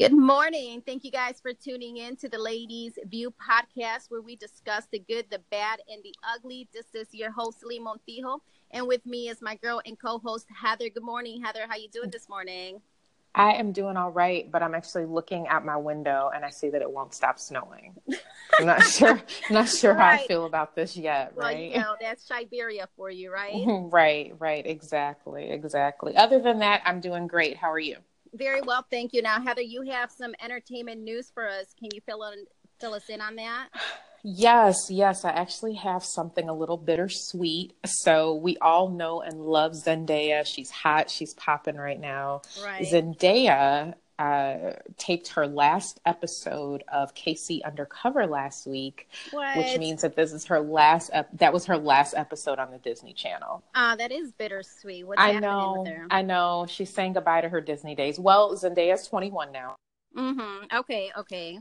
Good morning. Thank you guys for tuning in to the Ladies View podcast where we discuss the good, the bad, and the ugly. This is your host, Lee Montijo. And with me is my girl and co-host, Heather. Good morning, Heather. How you doing this morning? I am doing all right, but I'm actually looking out my window and I see that it won't stop snowing. I'm not sure not sure right. how I feel about this yet, well, right? You know, that's Siberia for you, right? right, right, exactly, exactly. Other than that, I'm doing great. How are you? Very well, thank you. Now, Heather, you have some entertainment news for us. Can you fill in, fill us in on that? Yes, yes, I actually have something a little bittersweet. So we all know and love Zendaya. She's hot. She's popping right now. Right. Zendaya uh, taped her last episode of K.C. Undercover last week, what? which means that this is her last. Ep- that was her last episode on the Disney Channel. Ah, uh, that is bittersweet. What's I know. I know. She's saying goodbye to her Disney days. Well, Zendaya's twenty one now. Mm-hmm. Okay. Okay.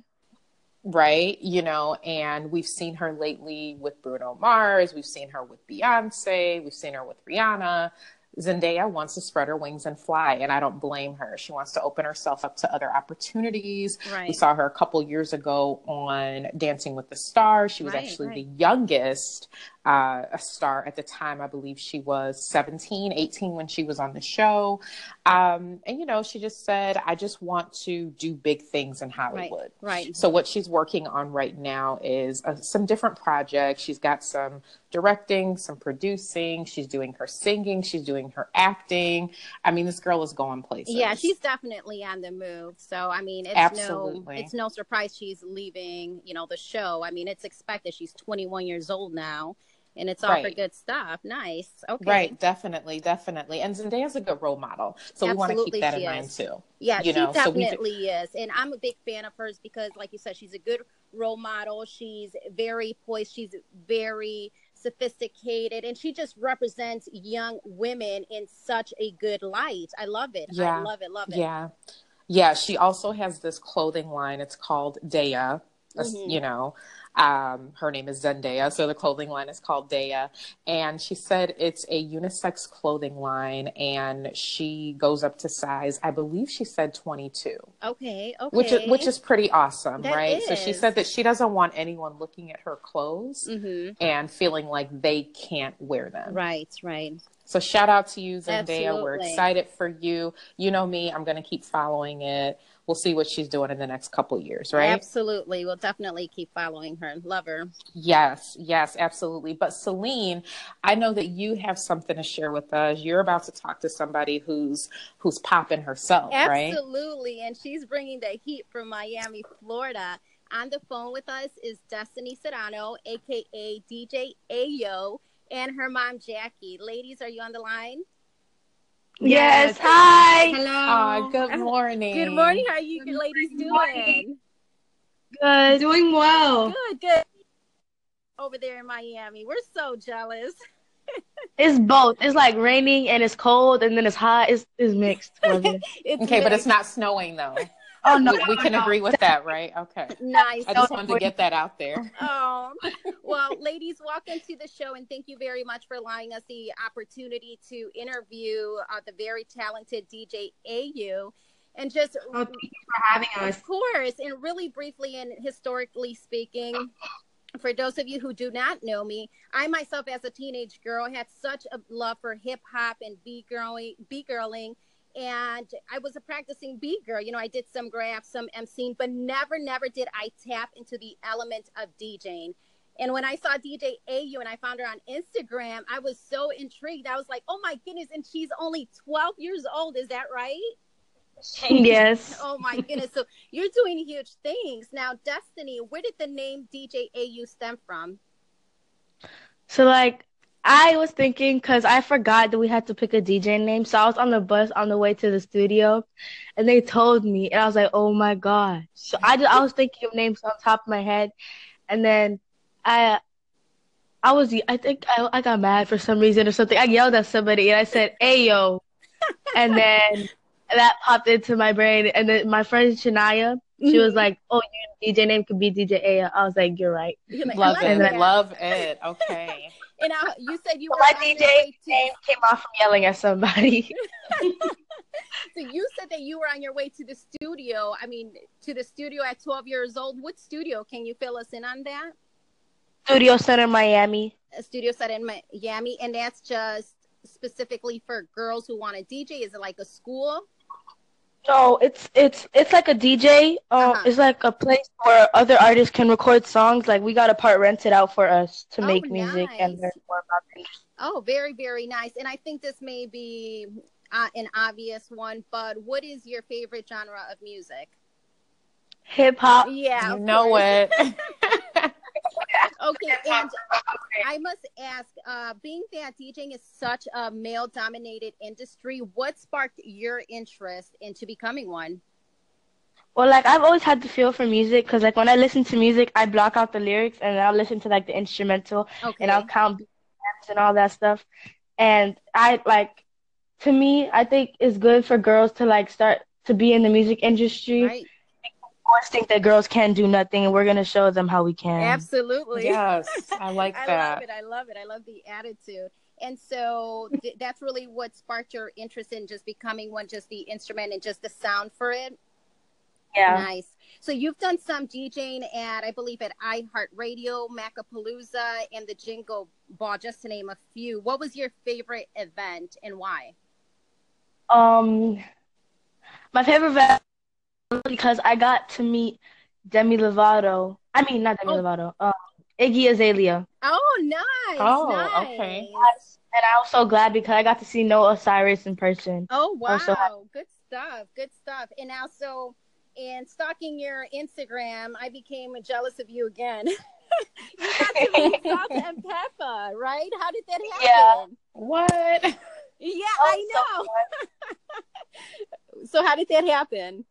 Right, you know, and we've seen her lately with Bruno Mars, we've seen her with Beyonce, we've seen her with Rihanna. Zendaya wants to spread her wings and fly, and I don't blame her. She wants to open herself up to other opportunities. Right. We saw her a couple years ago on Dancing with the Stars. She was right, actually right. the youngest uh, a star at the time. I believe she was 17, 18 when she was on the show. Um, and, you know, she just said, I just want to do big things in Hollywood. Right. right. So, what she's working on right now is uh, some different projects. She's got some directing, some producing. She's doing her singing. She's doing her acting. I mean, this girl is going places. Yeah, she's definitely on the move. So, I mean, it's Absolutely. no, it's no surprise she's leaving, you know, the show. I mean, it's expected. She's 21 years old now and it's all Right. for good stuff. Nice. Okay. Right, definitely, definitely. And Zendaya's a good role model. So we want to keep that in she mind too. Yeah, You she know, so we do- definitely is. And I'm a big fan of hers because, like you said, she's a good role model. She's very poised. She's very sophisticated. And she just represents young women in such a good light. I love it. Yeah. I love it. Love it. Yeah. Yeah, she also has this clothing line. It's called Daya. Mhm. You know, um, her name is Zendaya, so the clothing line is called Daya. And she said it's a unisex clothing line, and she goes up to size. I believe she said twenty-two, Okay. Okay. which is which is pretty awesome, That right? So she said that she doesn't want anyone looking at her clothes hmm and feeling like they can't wear them. Right. Right. So shout out to you, Zendaya. We're excited for you. You know me. I'm going to keep following it. We'll see what she's doing in the next couple years, right? Absolutely. We'll definitely keep following her. Love her. Yes, yes, absolutely. But Celine, I know that you have something to share with us. You're about to talk to somebody who's who's popping herself, right? Absolutely. And she's bringing the heat from Miami, Florida. On the phone with us is Destiny Serrano, aka DJ Ayoo, and her mom Jackie. Ladies, are you on the line? Yes. Hi. Hello. Ah, good morning. Good morning. How are you good ladies doing? Good. Doing well. Good, good. Over there in Miami. We're so jealous. It's both. It's like raining and it's cold and then it's hot. It's it's mixed. It's Okay, but it's not snowing though. Oh no. We, we can agree with that, right? Okay. nice. I just wanted to get that out there. Oh, well, ladies, welcome to the show, and thank you very much for allowing us the opportunity to interview uh, the very talented DJ Ayoo. And just, Oh, thank you for having us. of course, and really briefly and historically speaking, for those of you who do not know me, I myself, as a teenage girl, had such a love for hip hop and b girling, b girling, and I was a practicing b girl. You know, I did some graphs, some emceeing, but never, never did I tap into the element of DJing. And when I saw DJ Ayoo and I found her on Instagram, I was so intrigued. I was like, "Oh my goodness!" And she's only 12 years old. Is that right? Yes. Oh my goodness. So you're doing huge things. Now, Destiny, where did the name DJ Ayoo stem from? So like I was thinking because I forgot that we had to pick a DJ name. So I was on the bus on the way to the studio, and they told me, and I was like, "Oh my gosh!" So I just, I was thinking of names on top of my head, and then I I was I think I, I got mad for some reason or something. I yelled at somebody and I said, "Ayo," and then that popped into my brain. And then my friend Shania, she was like, "Oh, your DJ name could be DJ Ayoo." I was like, "You're right." You're like, Love like it. that. Love it. Okay. And I, you said you were my on your DJ way to- name came off from yelling at somebody. so you said that you were on your way to the studio. I mean, to the studio at 12 years old. What studio? Can you fill us in on that? Studio Center Miami. Studio Center Miami, and that's just specifically for girls who want to DJ. Is it like a school? No, it's it's it's like a DJ. Uh, Uh-huh. It's like a place where other artists can record songs. Like we got a part rented out for us to Oh, make music and nice. learn more about the. Oh, very, very nice. And I think this may be uh, an obvious one, but what is your favorite genre of music? Hip hop. Yeah, you know course. it. Okay, and I must ask, uh, being that DJing is such a male dominated industry, what sparked your interest into becoming one? Well, like I've always had the feel for music because like when I listen to music, I block out the lyrics and I'll listen to like the instrumental Okay. and I'll count beats and all that stuff. And I like, to me, I think it's good for girls to like start to be in the music industry. right. Boys think that girls can't do nothing, and we're gonna show them how we can. Absolutely. yes, I like I that. love it. I love it. I love the attitude. And so th- that's really what sparked your interest in just becoming one, just the instrument and just the sound for it. Yeah. Nice. So you've done some DJing at, I believe, at iHeartRadio, Macapalooza, and the Jingle Ball, just to name a few. What was your favorite event and why? Um, my favorite event was because I got to meet Demi Lovato. I mean, not Demi Oh. Lovato. Um, Iggy Azalea. Oh, nice. Oh, nice. okay. And I was so glad because I got to see Noah Cyrus in person. Oh, wow. So. Good stuff. Good stuff. And also, in stalking your Instagram, I became jealous of you again. you got to meet Salt and Pepa, right? How did that happen? Yeah. What? Yeah, Oh, I know. So how did that happen?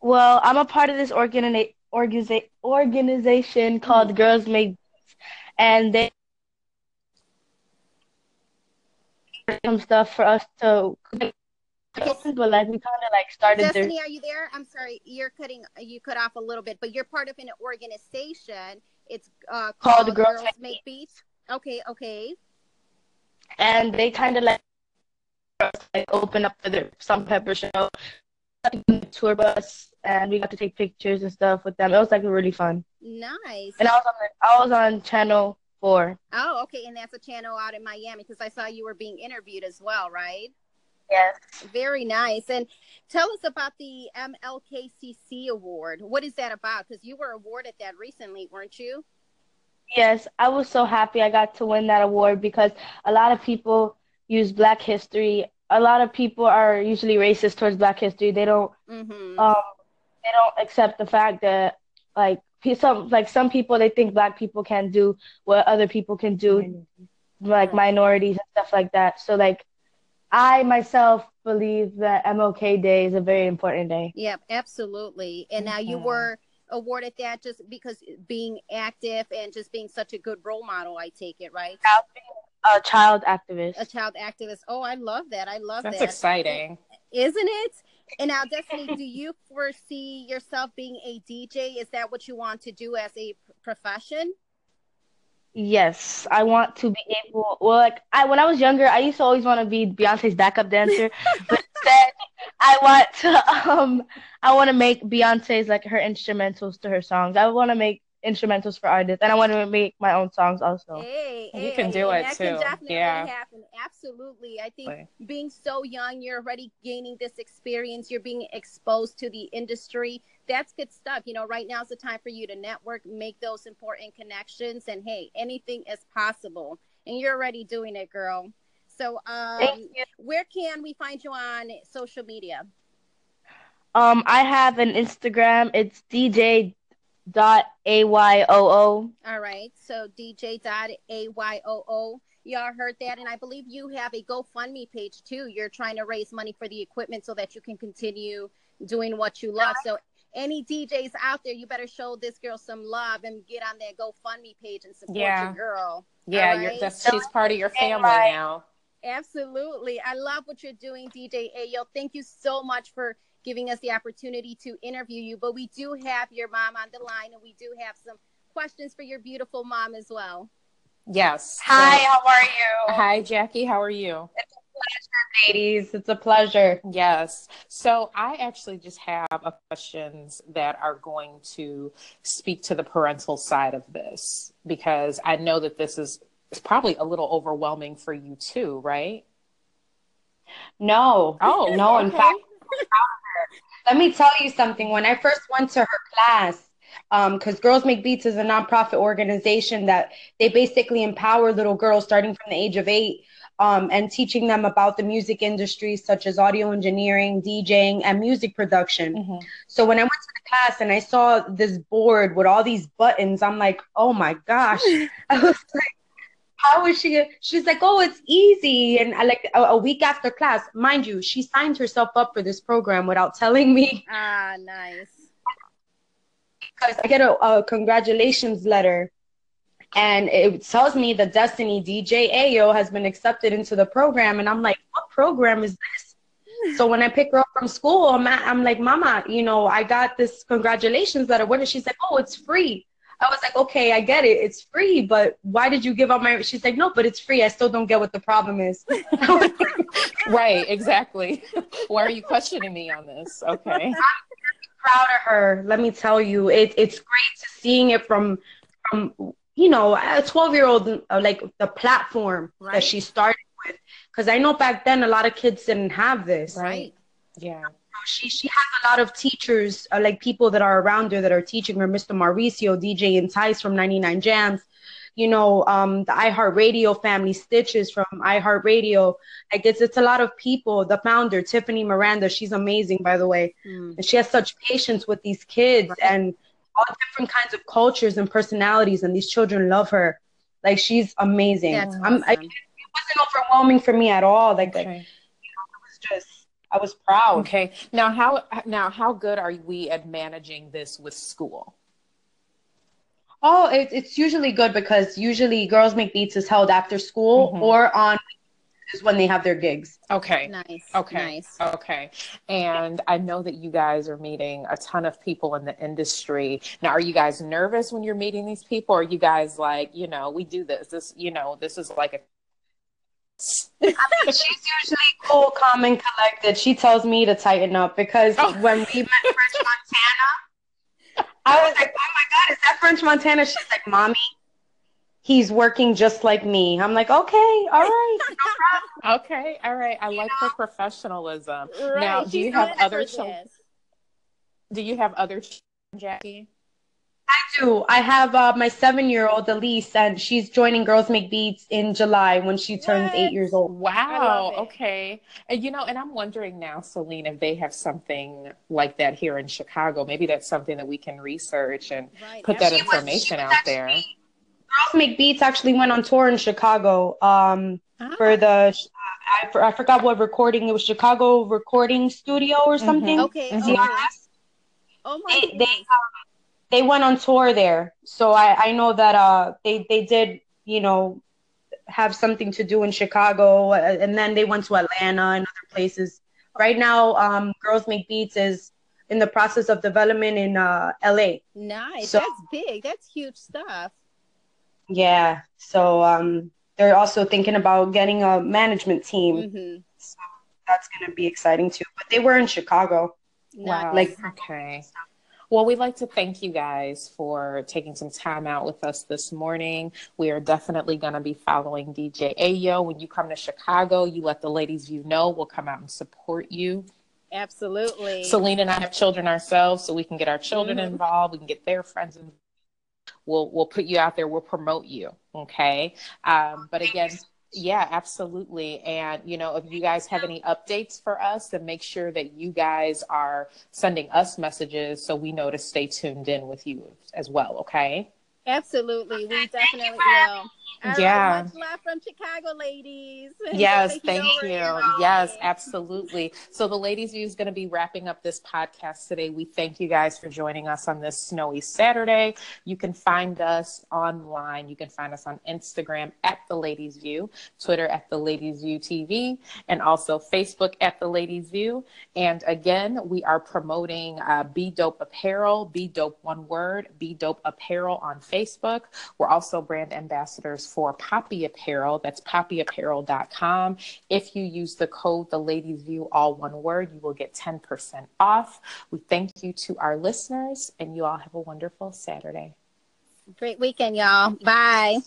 Well, I'm a part of this organi- organiza- organization called Girls Make Beats, and they some stuff for us to. But like we kind of like started their Destiny, are you there? I'm sorry, you're cutting. You cut off a little bit, but you're part of an organization. It's uh, Called called, Girls Girls, Make Make Beats. Okay, okay. and they kind of like like open up for the and Pepa show, tour bus, and we got to take pictures and stuff with them. It was like really fun. Nice. And I was on the, I was on channel four. Oh, okay. And that's a channel out in Miami because I saw you were being interviewed as well, right? Yes. Very nice. And tell us about the MLKCC award. What is that about? Because you were awarded that recently, weren't you? Yes, I was so happy I got to win that award because a lot of people use Black History. A lot of people are usually racist towards Black History. They don't Mm-hmm. um they don't accept the fact that like some like some people they think black people can do what other people can do like Right. minorities and stuff like that. So like I myself believe that MLK Day is a very important day. Yep, absolutely. And now you were awarded that just because being active and just being such a good role model, I take it, right? A child activist. A child activist. Oh, I love that. I love That's that. That's exciting. Isn't it? And now, Destiny, do you foresee yourself being a DJ? Is that what you want to do as a profession? Yes, I want to be able. Well, like I when I was younger, I used to always want to be Beyonce's backup dancer, but instead, I want to um, I want to make Beyonce's like her instrumentals to her songs. I want to make instrumentals for artists, and I want to make my own songs also. Hey, You hey, can do and it that too. Can definitely Yeah. happen. Absolutely. I think Right. being so young, you're already gaining this experience. You're being exposed to the industry. That's good stuff. You know, right now is the time for you to network, make those important connections, and hey, anything is possible. And you're already doing it, girl. So, um, where can we find you on social media? Um, I have an Instagram. It's DJ dot a y o o. All right. So DJ dot a y o o. Y'all heard that. And I believe you have a GoFundMe page too. You're trying to raise money for the equipment so that you can continue doing what you love. So any DJs out there, you better show this girl some love and get on that GoFundMe page and support Yeah. your girl. Yeah, All you're, right. that's she's part of your family now. Absolutely. I love what you're doing, DJ Ayoo. Thank you so much for giving us the opportunity to interview you. But we do have your mom on the line and we do have some questions for your beautiful mom as well. Yes. Hi, So- how are you? hi, Jackie. How are you? It's a pleasure, ladies. It's a pleasure. Yes. So I actually just have a questions that are going to speak to the parental side of this because I know that this is it's probably a little overwhelming for you too, right? No. Oh, no. In fact, let me tell you something. When I first went to her class, because um, Girls Make Beats is a nonprofit organization that they basically empower little girls starting from the age of eight um, and teaching them about the music industry, such as audio engineering, DJing, and music production. Mhm. So when I went to the class and I saw this board with all these buttons, I'm like, oh my gosh. I was like, how is she? She's like, oh, it's easy. And I like a, a week after class, mind you, she signed herself up for this program without telling me Ah, nice. because I get a, a congratulations letter and it tells me that Destiny DJ Ayoo has been accepted into the program. And I'm like, what program is this? So when I pick her up from school, I'm, at, I'm like, Mama, you know, I got this congratulations letter. What is she's like, oh, it's free. I was like, okay, I get it. It's free, but why did you give up my? She's like, no, but it's free. I still don't get what the problem is. Right, exactly. Why are you questioning me on this? Okay. I'm proud of her. Let me tell you, it, it's great to seeing it from from you know a 12 year old uh, like the platform Right. that she started with. Because I know back then a lot of kids didn't have this. Right. Yeah. She she has a lot of teachers, uh, like people that are around her that are teaching her. Mr. Mauricio, DJ Entice from 99 Jamz. You know, um, the iHeartRadio family, Stitches from iHeartRadio. Like it's it's a lot of people. The founder, Tiffany Miranda, she's amazing, by the way. Mm. and she has such patience with these kids Right. and all different kinds of cultures and personalities and these children love her like she's amazing That's I'm, I, it wasn't overwhelming for me at all like, like, it Okay. was just i was proud Okay. Now how now how good are we at managing this with school? oh it, it's usually good because usually girls make beats is held after school Mhm. or on is when they have their gigs Okay. Nice. Okay. Nice. Okay. And I know that you guys are meeting a ton of people in the industry. Now, are you guys nervous when you're meeting these people? Or are you guys like, you know, we do this, this, you know, this is like a. she's usually cool calm and collected she tells me to tighten up because Oh. when we met french montana i was like oh my god is that french montana she's like mommy he's working just like me i'm like okay all right Okay. All right. I like her professionalism. Right. Now, do She's you have other children? Do you have other children, Jackie? I do i have uh, my seven year old elise and she's joining girls make beats in july when she turns What? eight years old Wow. Okay. And you know, and I'm wondering now, Celine, if they have something like that here in Chicago. Maybe that's something that we can research and Right. put that She information she was out there. girls make beats actually went on tour in chicago um for Ah, the I, I forgot what recording it was chicago recording studio or something Okay. Mhm. okay. CRS. Oh my they, they, goodness. um, they went on tour there so I, I know that uh they they did you know have something to do in chicago uh, and then they went to atlanta and other places right now um girls make beats is in the process of development in uh la Nice. So- That's big. That's huge stuff. yeah so um they're also thinking about getting a management team hmm so that's going to be exciting too but they were in chicago wow. like- okay. Well, we'd like to thank you guys for taking some time out with us this morning. We are definitely going to be following DJ Ayoo. When you come to Chicago, you let the ladies you know. We'll come out and support you. Absolutely. Celine and I have children ourselves, so we can get our children Mhm. involved. We can get their friends involved. We'll we'll put you out there. We'll promote you. Okay. Um, but again, yeah, absolutely. And you know, if you guys have any updates for us, then make sure that you guys are sending us messages so we know to stay tuned in with you as well. Okay. Absolutely. We definitely will. All right, Yeah. Much love from Chicago, ladies. Yes, thank you. Yes, absolutely. So the ladies view is going to be wrapping up this podcast today. We thank you guys for joining us on this snowy Saturday. You can find us online. You can find us on Instagram at the ladies view, Twitter at the ladies view TV, and also Facebook at the ladies view. And again, we are promoting uh, Be Dope Apparel, Be Dope one word, Be Dope Apparel on Facebook. We're also brand ambassadors listeners for Poppy Apparel. That's poppyapparel.com. If you use the code The Ladies View, all one word, you will get 10% off. We thank you to our listeners, and you all have a wonderful Saturday. Great weekend, y'all. Bye.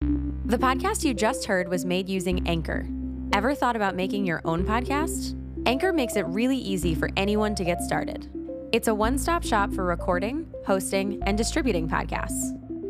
The podcast you just heard was made using Anchor. Ever thought about making your own podcast? Anchor makes it really easy for anyone to get started. It's a one stop shop for recording, hosting, and distributing podcasts.